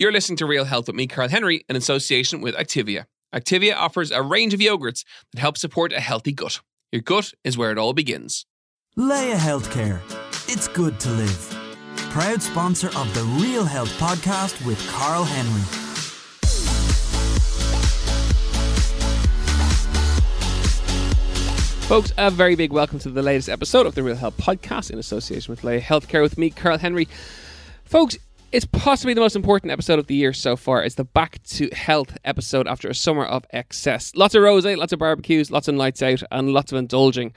You're listening to Real Health with me, Karl Henry, in association with Activia. Activia offers a range of yogurts that help support a healthy gut. Your gut is where it all begins. Laya Healthcare. It's good to live. Proud sponsor of the Real Health podcast with Karl Henry. Folks, a very big welcome to the latest episode of the Real Health podcast in association with Laya Healthcare with me, Carl Henry. Folks, it's possibly the most important episode of the year so far. It's the Back to Health episode after a summer of excess. Lots of rose, lots of barbecues, lots of nights out, and lots of indulging.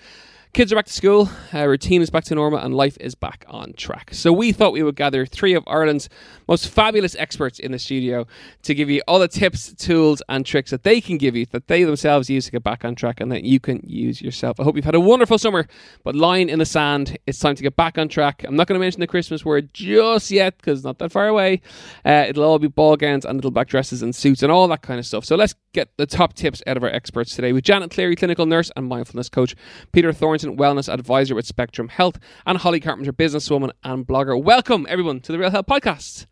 Kids are back to school, uh, routine is back to normal, and life is back on track. So, we thought we would gather three of Ireland's most fabulous experts in the studio to give you all the tips, tools, and tricks that they can give you, that they themselves use to get back on track, and that you can use yourself. I hope you've had a wonderful summer, but line in the sand, it's time to get back on track. I'm not going to mention the Christmas word just yet because it's not that far away. Uh, it'll all be ball gowns and little back dresses and suits and all that kind of stuff. So, let's get the top tips out of our experts today with Janet Cleary, clinical nurse and mindfulness coach, Peter Thornton, wellness advisor with Spectrum Health, and Holly Carpenter, businesswoman and blogger. Welcome, everyone, to the Real Health Podcast.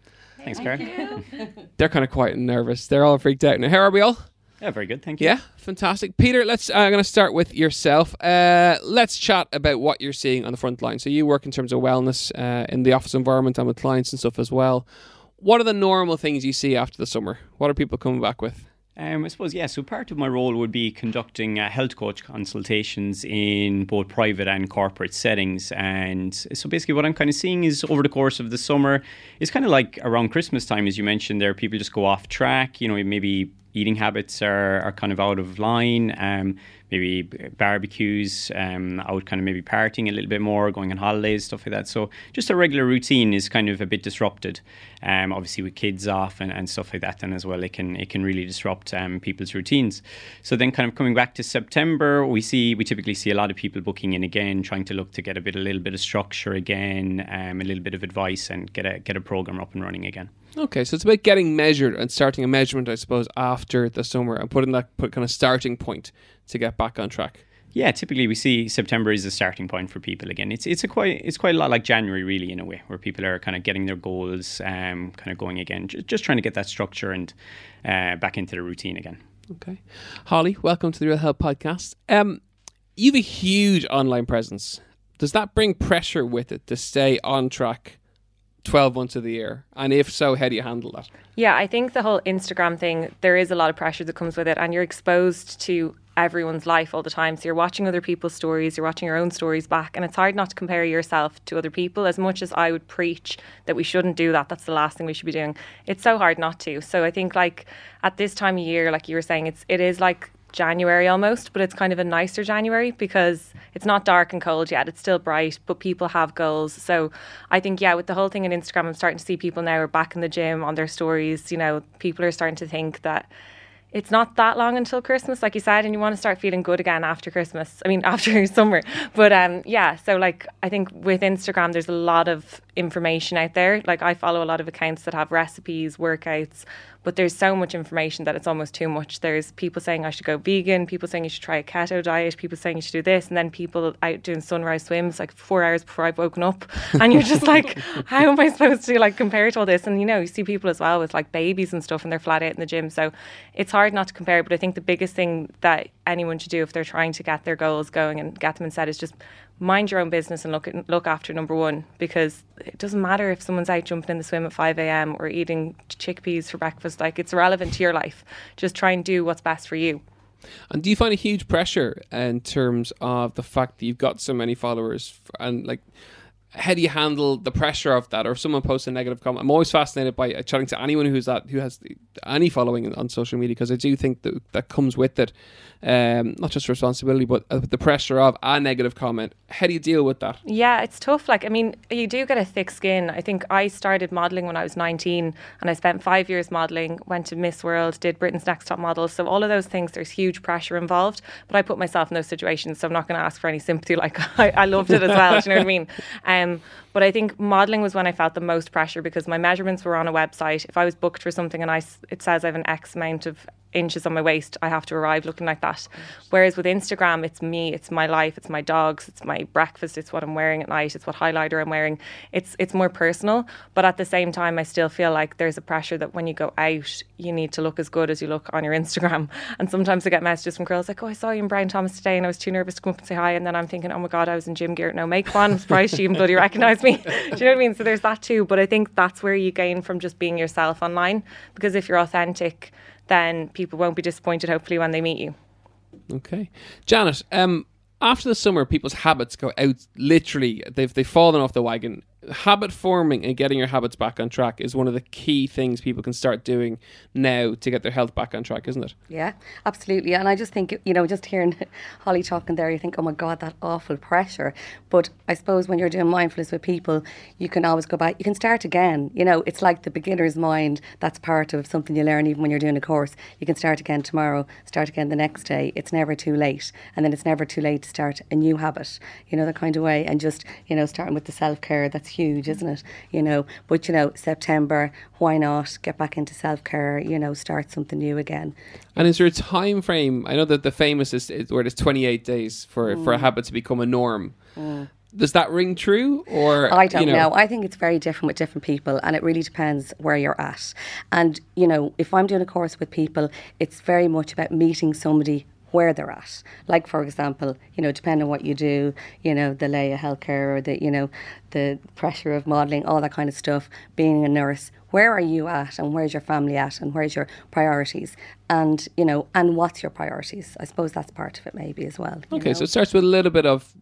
Thanks, Karl. They're kind of quiet and nervous. They're all freaked out. Now, how are we all? Yeah, very good. Thank you. Yeah, fantastic. Peter, let's. Uh, I'm going to start with yourself. Uh, let's chat about what you're seeing on the front line. So you work in terms of wellness uh, in the office environment and with clients and stuff as well. What are the normal things you see after the summer? What are people coming back with? Um, I suppose, yeah, so part of my role would be conducting uh, health coach consultations in both private and corporate settings. And so basically, what I'm kind of seeing is over the course of the summer, it's kind of like around Christmas time, as you mentioned there, people just go off track. You know, maybe eating habits are, are kind of out of line. Um, maybe barbecues, um, out kind of maybe partying a little bit more, going on holidays, stuff like that. So just a regular routine is kind of a bit disrupted. Um, obviously with kids off and, and stuff like that, then as well it can it can really disrupt um, people's routines. So then kind of coming back to September, we see we typically see a lot of people booking in again, trying to look to get a bit a little bit of structure again, um, a little bit of advice, and get a get a program up and running again. Okay, so it's about getting measured and starting a measurement, I suppose, after the summer and putting that put kind of starting point to get back on track. Yeah, typically we see September is a starting point for people again. It's it's a quite it's quite a lot like January really in a way, where people are kind of getting their goals, um, kind of going again, just, just trying to get that structure and uh, back into the routine again. Okay, Holly, welcome to the Real Health Podcast. Um, you have a huge online presence. Does that bring pressure with it to stay on track? 12 months of the year? And if so, how do you handle that? Yeah, I think the whole Instagram thing, there is a lot of pressure that comes with it, and you're exposed to everyone's life all the time. So you're watching other people's stories, you're watching your own stories back, and it's hard not to compare yourself to other people. As much as I would preach that we shouldn't do that, that's the last thing we should be doing. It's so hard not to. So I think like at this time of year, like you were saying, it's it is like January almost, but it's kind of a nicer January because it's not dark and cold yet. It's still bright, but people have goals. So I think, yeah, with the whole thing on Instagram, I'm starting to see people now are back in the gym on their stories. You know, people are starting to think that it's not that long until Christmas, like you said, and you want to start feeling good again after Christmas. I mean, after summer. But um, yeah, so like I think with Instagram, there's a lot of information out there. Like I follow a lot of accounts that have recipes, workouts, but there's so much information that it's almost too much. There's people saying I should go vegan, people saying you should try a keto diet, people saying you should do this, and then people out doing sunrise swims like four hours before I've woken up, and you're just like, how am I supposed to like compare to all this? And you know, you see people as well with like babies and stuff, and they're flat out in the gym, so it's hard not to compare. But I think the biggest thing that anyone should do if they're trying to get their goals going and get them in set is just mind your own business and look at, look after number one because it doesn't matter if someone's out jumping in the swim at 5 a.m. or eating chickpeas for breakfast like it's relevant to your life just try and do what's best for you and do you find a huge pressure in terms of the fact that you've got so many followers and like how do you handle the pressure of that or if someone posts a negative comment i'm always fascinated by chatting to anyone who's that who has any following on social media because i do think that that comes with it um, not just responsibility, but uh, the pressure of a negative comment. How do you deal with that? Yeah, it's tough. Like, I mean, you do get a thick skin. I think I started modelling when I was 19 and I spent five years modelling, went to Miss World, did Britain's Next Top Model. So, all of those things, there's huge pressure involved. But I put myself in those situations, so I'm not going to ask for any sympathy. Like, I, I loved it as well. do you know what I mean? Um, but I think modelling was when I felt the most pressure because my measurements were on a website. If I was booked for something and I, it says I have an X amount of inches on my waist, I have to arrive looking like that. Whereas with Instagram, it's me, it's my life, it's my dogs, it's my breakfast, it's what I'm wearing at night, it's what highlighter I'm wearing. It's it's more personal, but at the same time, I still feel like there's a pressure that when you go out, you need to look as good as you look on your Instagram. And sometimes I get messages from girls like, "Oh, I saw you in Brown Thomas today, and I was too nervous to come up and say hi." And then I'm thinking, "Oh my god, I was in gym gear, no makeup on. I'm surprised she even bloody recognised me." Do you know what I mean? So there's that too. But I think that's where you gain from just being yourself online, because if you're authentic then people won't be disappointed, hopefully, when they meet you. Okay. Janet, um, after the summer, people's habits go out literally, they've, they've fallen off the wagon habit forming and getting your habits back on track is one of the key things people can start doing now to get their health back on track, isn't it? Yeah, absolutely. And I just think, you know, just hearing Holly talking there, you think, oh my God, that awful pressure. But I suppose when you're doing mindfulness with people, you can always go back, you can start again. You know, it's like the beginner's mind. That's part of something you learn even when you're doing a course. You can start again tomorrow, start again the next day. It's never too late. And then it's never too late to start a new habit, you know, that kind of way. And just, you know, starting with the self care, that's huge, isn't it? You know, but you know, September, why not get back into self care? You know, start something new again. And is there a time frame? I know that the famous is, is where there's 28 days for mm. for a mm. habit to become a norm. Mm. Does that ring true, or I don't you know. know? I think it's very different with different people, and it really depends where you're at. And you know, if I'm doing a course with people, it's very much about meeting somebody where they're at. Like for example, you know, depending on what you do, you know, the Laya Healthcare or the, you know, the pressure of modelling, all that kind of stuff, being a nurse, where are you at and where's your family at and where's your priorities? And, you know, and what's your priorities? I suppose that's part of it maybe as well. Okay, know? so it starts with a little bit of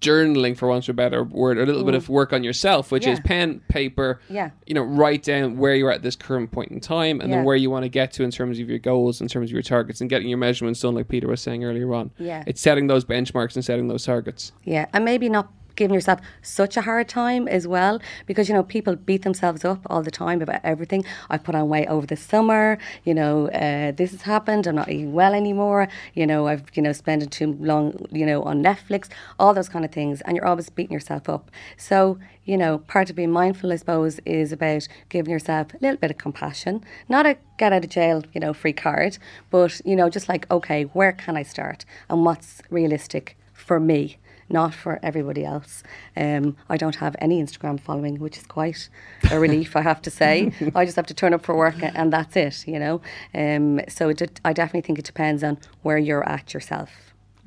journaling for want of a better word, a little mm. bit of work on yourself, which yeah. is pen, paper. Yeah. You know, write down where you're at this current point in time, and yeah. then where you want to get to in terms of your goals, in terms of your targets, and getting your measurements done, like Peter was saying earlier on. Yeah. It's setting those benchmarks and setting those targets. Yeah, and maybe not giving yourself such a hard time as well because you know people beat themselves up all the time about everything. I put on weight over the summer you know uh, this has happened i'm not eating well anymore you know i've you know spent too long you know on netflix all those kind of things and you're always beating yourself up. So you know part of being mindful i suppose is about giving yourself a little bit of compassion not a get out of jail you know free card but you know just like okay where can i start and what's realistic for me not for everybody else. Um, I don't have any Instagram following, which is quite a relief, I have to say. I just have to turn up for work and that's it, you know. Um, so it, I definitely think it depends on where you're at yourself.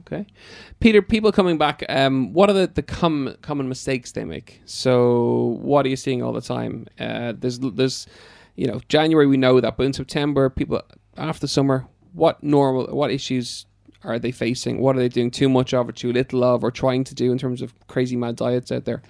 Okay, Peter. People coming back. Um, what are the the com- common mistakes they make? So, what are you seeing all the time? Uh, there's there's, you know, January we know that, but in September, people after the summer, what normal, what issues are they facing? What are they doing too much of or too little of or trying to do in terms of crazy mad diets out there?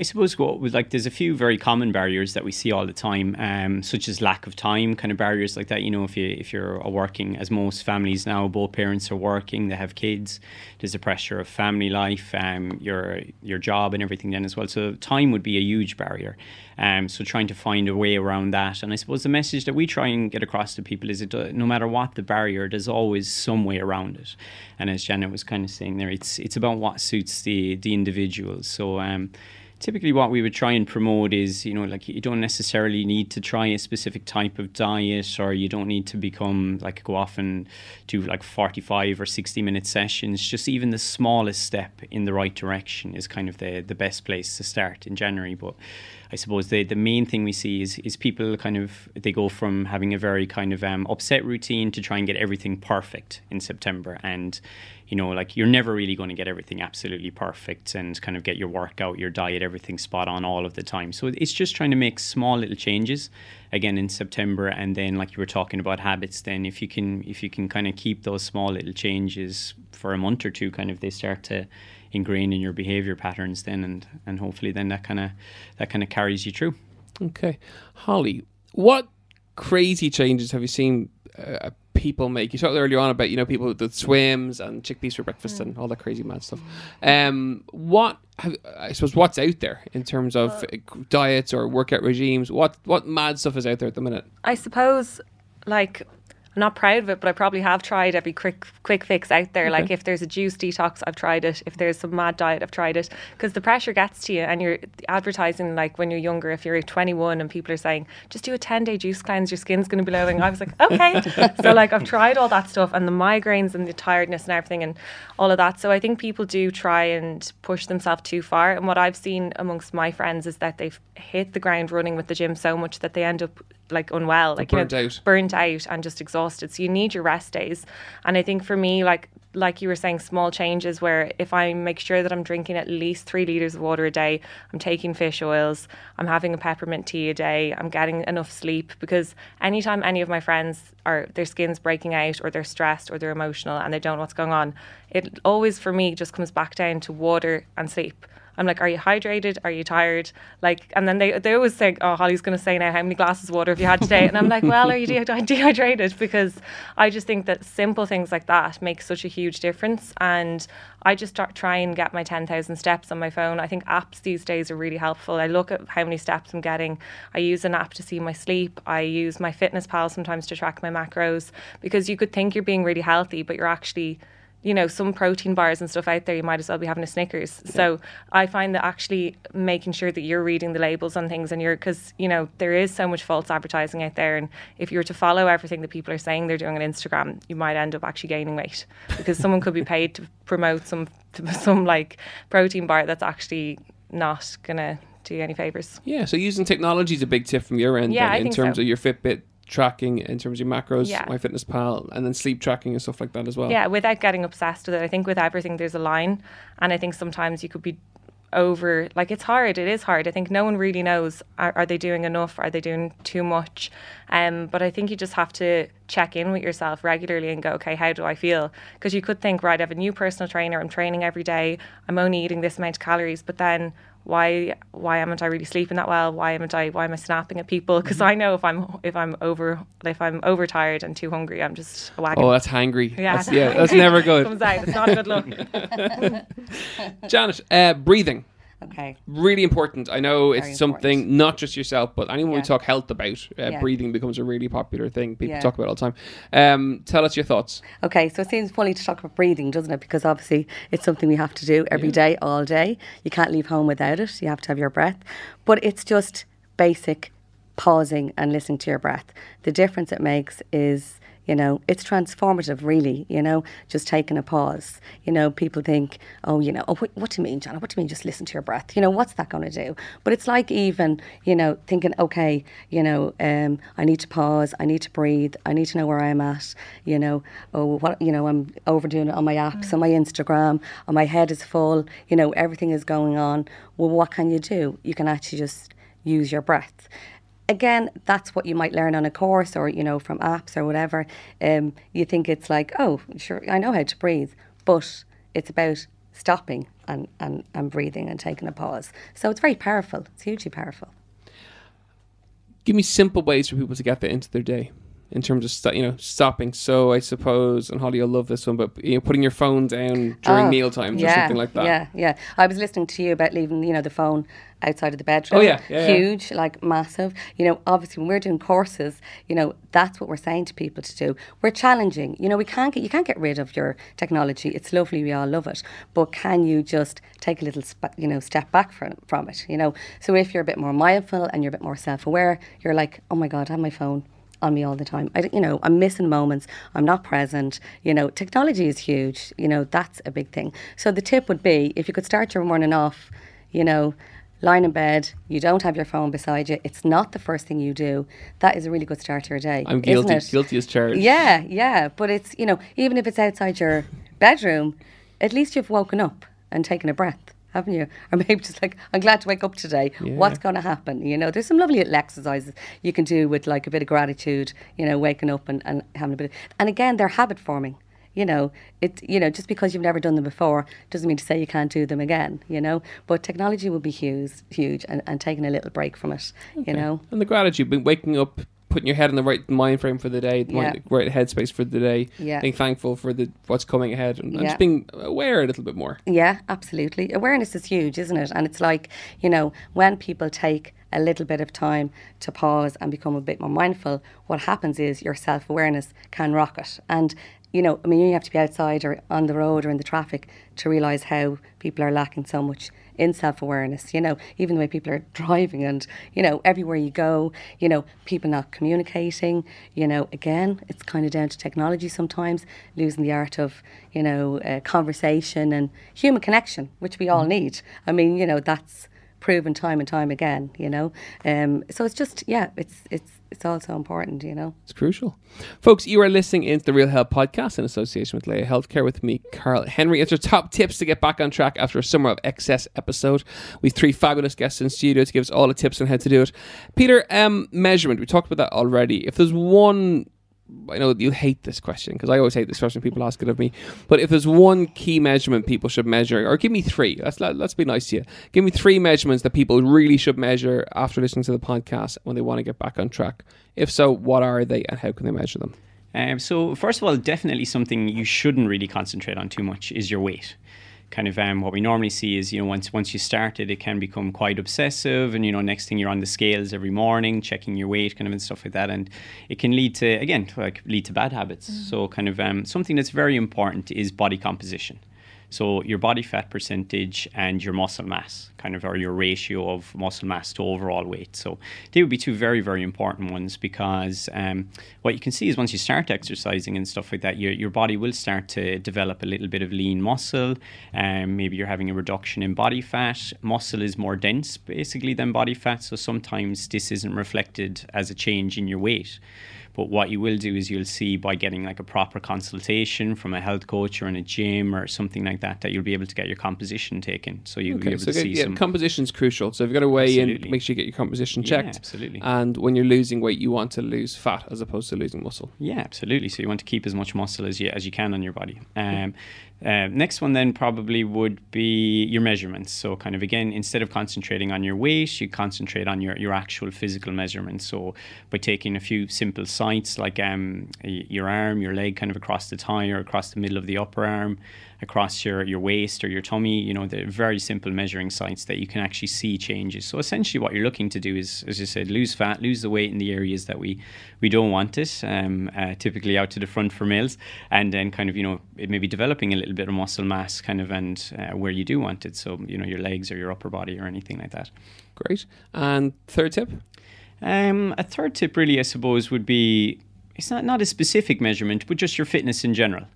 I suppose what like there's a few very common barriers that we see all the time, um, such as lack of time, kind of barriers like that. You know, if you if you're working, as most families now, both parents are working, they have kids. There's a pressure of family life, um, your your job, and everything then as well. So time would be a huge barrier. Um, so trying to find a way around that, and I suppose the message that we try and get across to people is that no matter what the barrier, there's always some way around it. And as Janet was kind of saying there, it's it's about what suits the the individuals. So. Um, typically what we would try and promote is you know like you don't necessarily need to try a specific type of diet or you don't need to become like go off and do like 45 or 60 minute sessions. Just even the smallest step in the right direction is kind of the the best place to start in January. But I suppose the the main thing we see is is people kind of they go from having a very kind of um, upset routine to try and get everything perfect in September. And you know, like you're never really going to get everything absolutely perfect and kind of get your workout, your diet, everything spot on all of the time. So it's just trying to make small little changes again in September and then like you were talking about habits then if you can if you can kind of keep those small little changes for a month or two kind of they start to ingrain in your behavior patterns then and and hopefully then that kind of that kind of carries you through. Okay. Holly, what crazy changes have you seen uh, people make. You talked earlier on about you know people that swims and chickpeas for breakfast mm. and all that crazy mad stuff. Um, what have, I suppose what's out there in terms of uh, diets or workout regimes? What what mad stuff is out there at the minute? I suppose like I'm not proud of it, but I probably have tried every quick quick fix out there. Like if there's a juice detox, I've tried it. If there's some mad diet, I've tried it. Because the pressure gets to you, and you're advertising like when you're younger. If you're 21 and people are saying just do a 10 day juice cleanse, your skin's going to be glowing. I was like, okay. so like I've tried all that stuff, and the migraines and the tiredness and everything, and all of that. So I think people do try and push themselves too far. And what I've seen amongst my friends is that they've hit the ground running with the gym so much that they end up like unwell, like burnt you know, out. burnt out and just exhausted. So you need your rest days. And I think for me, like like you were saying, small changes where if I make sure that I'm drinking at least three liters of water a day, I'm taking fish oils, I'm having a peppermint tea a day, I'm getting enough sleep. Because anytime any of my friends are their skin's breaking out or they're stressed or they're emotional and they don't know what's going on, it always for me just comes back down to water and sleep. I'm like, are you hydrated? Are you tired? Like, and then they they always say, oh, Holly's going to say now, how many glasses of water have you had today? And I'm like, well, are you de- dehydrated? Because I just think that simple things like that make such a huge difference. And I just start, try and get my 10,000 steps on my phone. I think apps these days are really helpful. I look at how many steps I'm getting. I use an app to see my sleep. I use MyFitnessPal sometimes to track my macros because you could think you're being really healthy, but you're actually you know, some protein bars and stuff out there, you might as well be having a Snickers. Yeah. So I find that actually making sure that you're reading the labels on things and you're, because, you know, there is so much false advertising out there. And if you were to follow everything that people are saying they're doing on Instagram, you might end up actually gaining weight because someone could be paid to promote some, some like protein bar that's actually not going to do you any favors. Yeah, so using technology is a big tip from your end yeah, then, in terms so. of your Fitbit tracking in terms of macros, yeah. MyFitnessPal, and then sleep tracking and stuff like that as well. Yeah, without getting obsessed with it. I think with everything there's a line, and I think sometimes you could be over like it's hard it is hard i think no one really knows are, are they doing enough are they doing too much um, but i think you just have to check in with yourself regularly and go okay how do i feel because you could think right i have a new personal trainer i'm training every day i'm only eating this amount of calories but then why why haven't I really sleeping that well? Why haven't I why am I snapping at people? Because I know if I'm if I'm over if I'm overtired and too hungry, I'm just a wagon. Oh, that's hangry. Yeah, that's, yeah, that's never good. Comes out. It's not a good look. Janet, uh, breathing. Okay. Really important. I know it's Very something important. not just yourself, but anyone we talk health about, uh, Yeah. breathing becomes a really popular thing. People Yeah. talk about all the time. Um, tell us your thoughts. Okay, so it seems funny to talk about breathing, doesn't it? Because obviously it's something we have to do every day, all day. You can't leave home without it. You have to have your breath. But it's just basic pausing and listening to your breath. The difference it makes is, you know, it's transformative, really, you know, just taking a pause. You know, people think, oh, you know, oh, what, what do you mean, John? What do you mean just listen to your breath? You know, what's that going to do? But it's like even, you know, thinking, okay, you know, um, I need to pause, I need to breathe, I need to know where I'm at, you know, oh, what, you know, I'm overdoing it on my apps, on my Instagram, on my head is full, you know, everything is going on. Well, what can you do? You can actually just use your breath again, that's what you might learn on a course or, you know, from apps or whatever. Um, you think it's like, oh, sure, I know how to breathe. But it's about stopping and, and, and breathing and taking a pause. So it's very powerful. It's hugely powerful. Give me simple ways for people to get that into their day. In terms of sto- you know stopping, so I suppose, and Holly, you'll love this one, but you know, putting your phone down during Oh, meal times or something like that. Yeah, yeah. I was listening to you about leaving, you know, the phone outside of the bedroom. Oh, yeah, yeah, yeah. Huge, like massive. You know, obviously when we're doing courses, you know, that's what we're saying to people to do. We're challenging. You know, we can't get you can't get rid of your technology. It's lovely, we all love it. But can you just take a little sp- you know, step back from from it, you know? So if you're a bit more mindful and you're a bit more self-aware, you're like, "Oh my god, I have my phone on me all the time. I, you know, I'm missing moments. I'm not present. You know, technology is huge. You know, that's a big thing. So the tip would be if you could start your morning off, you know, lying in bed, you don't have your phone beside you. It's not the first thing you do. That is a really good start to your day. I'm guilty, guilty as charged. Yeah, yeah. But it's you know, even if it's outside your bedroom, at least you've woken up and taken a breath. Haven't you? Or maybe just like, I'm glad to wake up today. What's going to happen? You know, there's some lovely little exercises you can do with like a bit of gratitude, you know, waking up and, and having a bit of, and again, they're habit forming. You know, it. You know, just because you've never done them before doesn't mean to say you can't do them again. You know, but technology will be huge, huge, and, and taking a little break from it. You know, And the gratitude, being waking up, putting your head in the right mind frame for the day, the Yeah. right headspace for the day, Yeah. being thankful for the what's coming ahead, and, Yeah. just being aware a little bit more. Yeah, absolutely. Awareness is huge, isn't it? And it's like, you know, when people take a little bit of time to pause and become a bit more mindful, what happens is your self awareness can rocket. And you know, I mean, you have to be outside or on the road or in the traffic to realise how people are lacking so much in self awareness. You know, even the way people are driving and, you know, everywhere you go, you know, people not communicating. You know, again, it's kind of down to technology sometimes, losing the art of, you know, uh, conversation and human connection, which we all need. I mean, you know, that's proven time and time again, you know. Um, so it's just, yeah, it's, it's, it's also important, you know. It's crucial. Folks, you are listening into the Real Health podcast in association with Laya Healthcare with me, Karl Henry. It's our top tips to get back on track after a summer of excess episode. We've three fabulous guests in studio to give us all the tips on how to do it. Peter, um, measurement, we talked about that already. If there's one I know you hate this question because I always hate this question. People ask it of me. But if there's one key measurement people should measure, or give me three. Let's let, us let us be nice to you. Give me three measurements that people really should measure after listening to the podcast when they want to get back on track. If so, what are they and how can they measure them? Um, so first of all, definitely something you shouldn't really concentrate on too much is your weight kind of um, what we normally see is you know once once you start it, it can become quite obsessive, and you know next thing you're on the scales every morning, checking your weight, kind of and stuff like that, and it can lead to again like lead to bad habits. Mm-hmm. So kind of um, something that's very important is body composition. So your body fat percentage and your muscle mass, kind of, or your ratio of muscle mass to overall weight. So they would be two very, very important ones because um, what you can see is once you start exercising and stuff like that, your, your body will start to develop a little bit of lean muscle. Um, maybe you're having a reduction in body fat. Muscle is more dense, basically, than body fat. So sometimes this isn't reflected as a change in your weight. But what you will do is you'll see by getting like a proper consultation from a health coach or in a gym or something like that, that you'll be able to get your composition taken. So you'll okay, be able so to get, see yeah, some. Composition's crucial. So if you've got to weigh absolutely. in, make sure you get your composition checked. Yeah, absolutely. And when you're losing weight, you want to lose fat as opposed to losing muscle. Yeah, absolutely. So you want to keep as much muscle as you as you can on your body. Um, uh, next one then probably would be your measurements. So kind of again, instead of concentrating on your weight, you concentrate on your, your actual physical measurements. So by taking a few simple sites like um, your arm, your leg kind of across the thigh or across the middle of the upper arm, across your, your waist or your tummy. You know, the very simple measuring sites that you can actually see changes. So essentially, what you're looking to do is, as you said, lose fat, lose the weight in the areas that we we don't want it, um, uh, typically out to the front for males, and then kind of you know it may be developing a little bit of muscle mass, kind of, and uh, where you do want it. So you know your legs or your upper body or anything like that. Great. And third tip. Um, a third tip, really, I suppose, would be it's not, not a specific measurement, but just your fitness in general.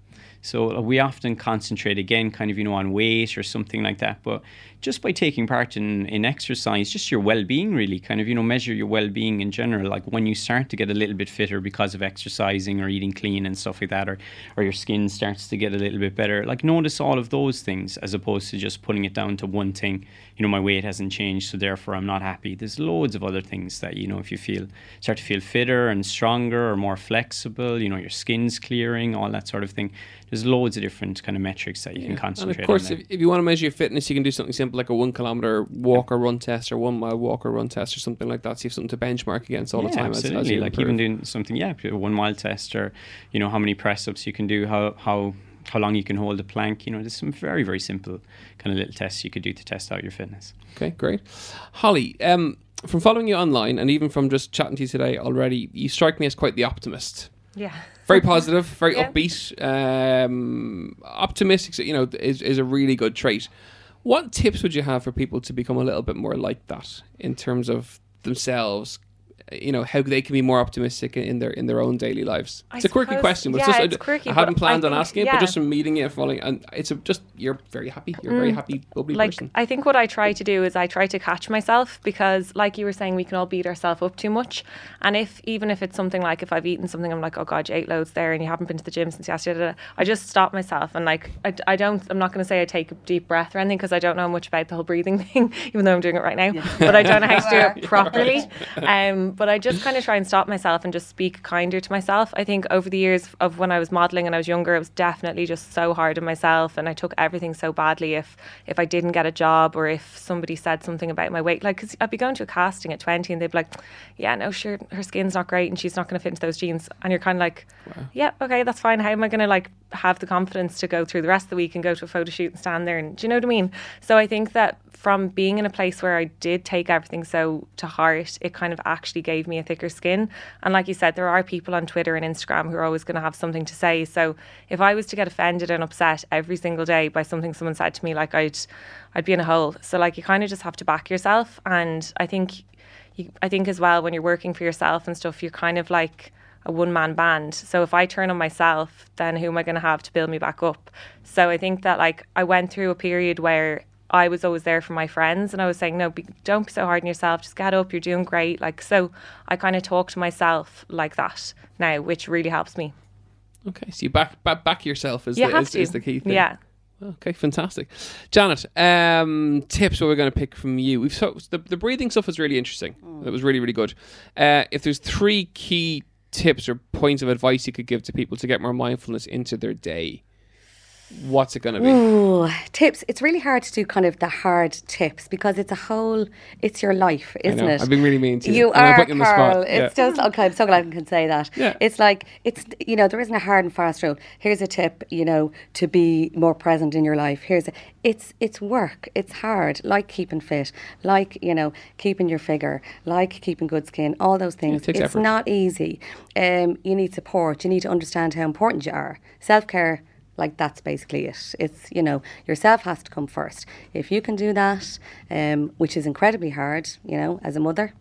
So uh, we often concentrate again, kind of, you know, on weight or something like that. But just by taking part in, in exercise, just your well being, really, kind of, you know, measure your well being in general. Like when you start to get a little bit fitter because of exercising or eating clean and stuff like that, or, or your skin starts to get a little bit better, like notice all of those things as opposed to just putting it down to one thing. You know, my weight hasn't changed, so therefore I'm not happy. There's loads of other things that, you know, if you feel, start to feel fitter and stronger or more flexible, you know, your skin's clearing, all that sort of thing there's loads of different kind of metrics that you yeah. can concentrate and of course, if, if, you want to measure your fitness, you can do something simple like a one kilometer walk or run test or one mile walk or run test or something like that. So you have something to benchmark against all yeah, the time. Absolutely, as, as like even doing something, yeah, a one mile test or you know how many press ups you can do, how how how long you can hold a plank. You know, there's some very very simple kind of little tests you could do to test out your fitness. Okay, great, Holly. Um, from following you online and even from just chatting to you today already, you strike me as quite the optimist. Yeah. Very positive, very yeah. upbeat, um, optimistic. You know, is is a really good trait. What tips would you have for people to become a little bit more like that in terms of themselves, you know how they can be more optimistic in their in their own daily lives. I it's a quirky question, but yeah, just, it's quirky, I, I hadn't planned I on think, asking it, yeah. but just from meeting it, falling, and it's a, just you're very happy. You're a very Mm. happy, bubbly like person. I think what I try to do is I try to catch myself because like you were saying we can all beat ourselves up too much and if even if it's something like if I've eaten something I'm like oh god you ate loads there and you haven't been to the gym since yesterday I just stop myself and like I, I don't I'm not going to say I take a deep breath or anything because I don't know much about the whole breathing thing even though I'm doing it right now but I don't know how to do it properly um but I just kind of try and stop myself and just speak kinder to myself. I think over the years of when I was modeling and I was younger I was definitely just so hard on myself and I took everything so badly if if I didn't get a job or if somebody said something about my weight. Like because I'd be going to a casting at 20 and they'd be like yeah no sure her skin's not great and she's not going to fit into those jeans. And you're kind of like yeah okay that's fine. How am I going to like have the confidence to go through the rest of the week and go to a photo shoot and stand there. And do you know what I mean? So I think that from being in a place where I did take everything so to heart, it kind of actually gave me a thicker skin. And like you said, there are people on Twitter and Instagram who are always going to have something to say. So if I was to get offended and upset every single day by something someone said to me, like I'd, I'd be in a hole. So like you kind of just have to back yourself. And I think, you, I think as well when you're working for yourself and stuff, you're kind of like a one man band. So if I turn on myself, then who am I going to have to build me back up? So I think that like I went through a period where I was always there for my friends and I was saying, no, be, don't be so hard on yourself. Just get up. You're doing great. Like, so I kind of talk to myself like that now, which really helps me. Okay, so you back back, back yourself is, You the, is, is the key thing. Yeah. Okay, fantastic. Janet, um, tips what we're going to pick from you. We've so the, the breathing stuff was really interesting. It was really really good. Uh, if there's three key tips or points of advice you could give to people to get more mindfulness into their day, what's it going to be? Ooh, tips. It's really hard to do kind of the hard tips because it's a whole, it's your life, isn't it? I've been really mean to you. You are, putting you the spot. Karl. It's Yeah. just, okay, I'm so glad I can say that. Yeah. It's like, it's, you know, there isn't a hard and fast rule. Here's a tip, you know, to be more present in your life. Here's a, it's, it's work. It's hard, like keeping fit, like, you know, keeping your figure, like keeping good skin, all those things. takes it's effort. not easy. Um, you need support. You need to understand how important you are. Self care like that's basically it. It's you know yourself has to come first. If you can do that, um, which is incredibly hard, you know, as a mother,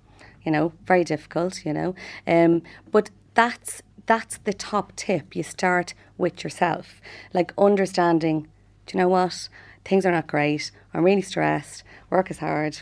you know, very difficult, you know, um, but that's that's the top tip. You start with yourself, like understanding. Do you know what? Things are not great. I'm really stressed. Work is hard.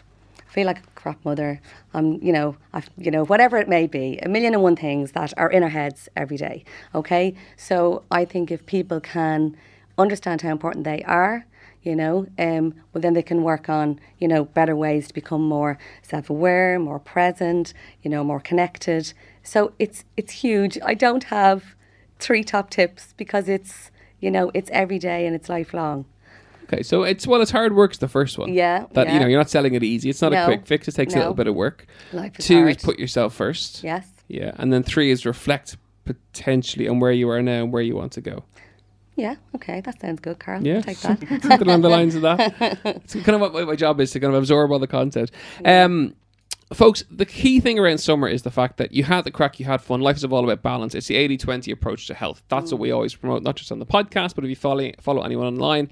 Feel like a crap mother. I'm, you know, I've, you know, whatever it may be, a million and one things that are in our heads every day. Okay, so I think if people can understand how important they are, you know, um, well then they can work on, you know, better ways to become more self-aware, more present, you know, more connected. So it's it's huge. I don't have three top tips because it's, you know, it's every day and it's lifelong. Okay, so it's well, it's hard work's the first one. Yeah, That you know, you're not selling it easy. It's not a quick fix. It takes a little bit of work. Life is Two hard. is put yourself first. Yes. Yeah, and then three is reflect potentially on where you are now and where you want to go. Yeah. Okay. That sounds good, Karl. Yeah, I'll take that. something along the lines of that. It's kind of what my, job is to kind of absorb all the content. Um, folks, the key thing around summer is the fact that you had the crack, you had fun. Life is all about balance. It's the 80 20 approach to health. That's what we always promote, not just on the podcast, but if you follow, follow anyone online,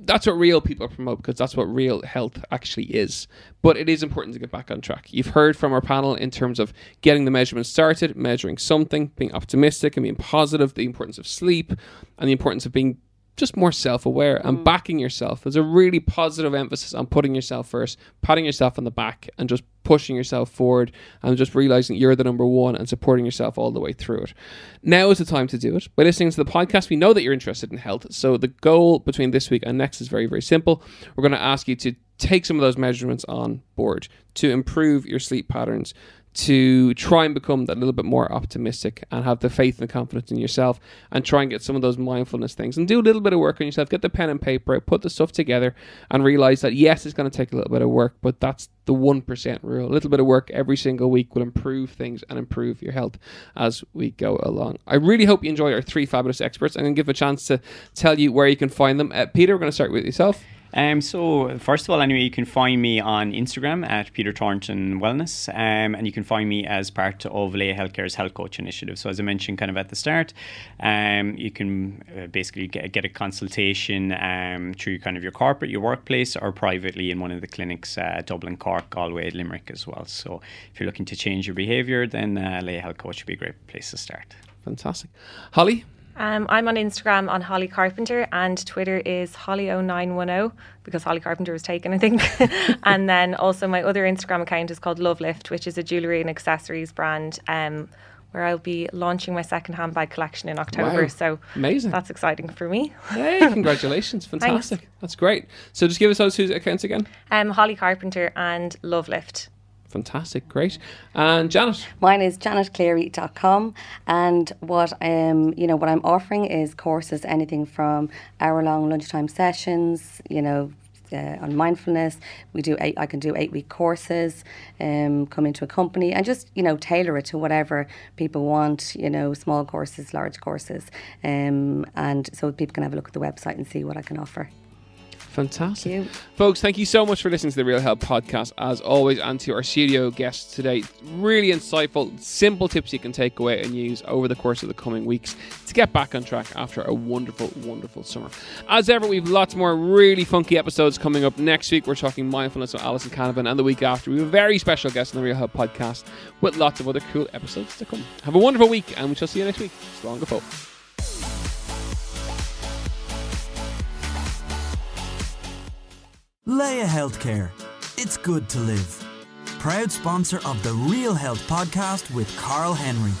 that's what real people promote because that's what real health actually is. But it is important to get back on track. You've heard from our panel in terms of getting the measurement started, measuring something, being optimistic and being positive, the importance of sleep, and the importance of being just more self aware and mm. backing yourself. There's a really positive emphasis on putting yourself first, patting yourself on the back, and just pushing yourself forward and just realizing you're the number one and supporting yourself all the way through it. Now is the time to do it. By listening to the podcast, we know that you're interested in health. So the goal between this week and next is very, very simple. We're going to ask you to take some of those measurements on board to improve your sleep patterns, to try and become that little bit more optimistic and have the faith and confidence in yourself and try and get some of those mindfulness things and do a little bit of work on yourself. Get the pen and paper put the stuff together and realize that yes, it's going to take a little bit of work, but that's the 1% rule. A little bit of work every single week will improve things and improve your health as we go along. I really hope you enjoy our three fabulous experts. I'm going to give a chance to tell you where you can find them. Uh, Peter, we're going to start with yourself. Um, so first of all, anyway, you can find me on Instagram at Peter Thornton Wellness, um, and you can find me as part of Laya Healthcare's Health Coach Initiative. So as I mentioned, kind of at the start, um, you can uh, basically get, get a consultation um, through kind of your corporate, your workplace, or privately in one of the clinics, uh, Dublin, Cork, Galway, Limerick as well. So if you're looking to change your behaviour, then uh, Laya Health Coach would be a great place to start. Fantastic. Holly? Um, I'm on Instagram on Holly Carpenter and Twitter is Holly0910 because Holly Carpenter was taken, I think. and then also my other Instagram account is called Love Lift, which is a jewellery and accessories brand um, where I'll be launching my second handbag collection in October. Wow. So Amazing. that's exciting for me. Hey, congratulations. Fantastic. That's great. So just give us those two accounts again. Um, Holly Carpenter and Love Lift. Fantastic. Great. And Janet? Mine is janetcleary.com and what um you know what I'm offering is courses anything from hour long lunchtime sessions, you know, uh, on mindfulness. We do eight. I can do eight week courses. Um, come into a company and just you know tailor it to whatever people want. You know, small courses, large courses, um, and so people can have a look at the website and see what I can offer. Fantastic. Folks, thank you so much for listening to the Real Health podcast, as always, and to our studio guests today. Really insightful, simple tips you can take away and use over the course of the coming weeks to get back on track after a wonderful, wonderful summer. As ever, we've lots more really funky episodes coming up next week. We're talking mindfulness with Alison Canavan, and the week after, we have a very special guest on the Real Health podcast with lots of other cool episodes to come. Have a wonderful week, and we shall see you next week. Strong folk. Laya Healthcare. It's good to live. Proud sponsor of the Real Health podcast with Karl Henry.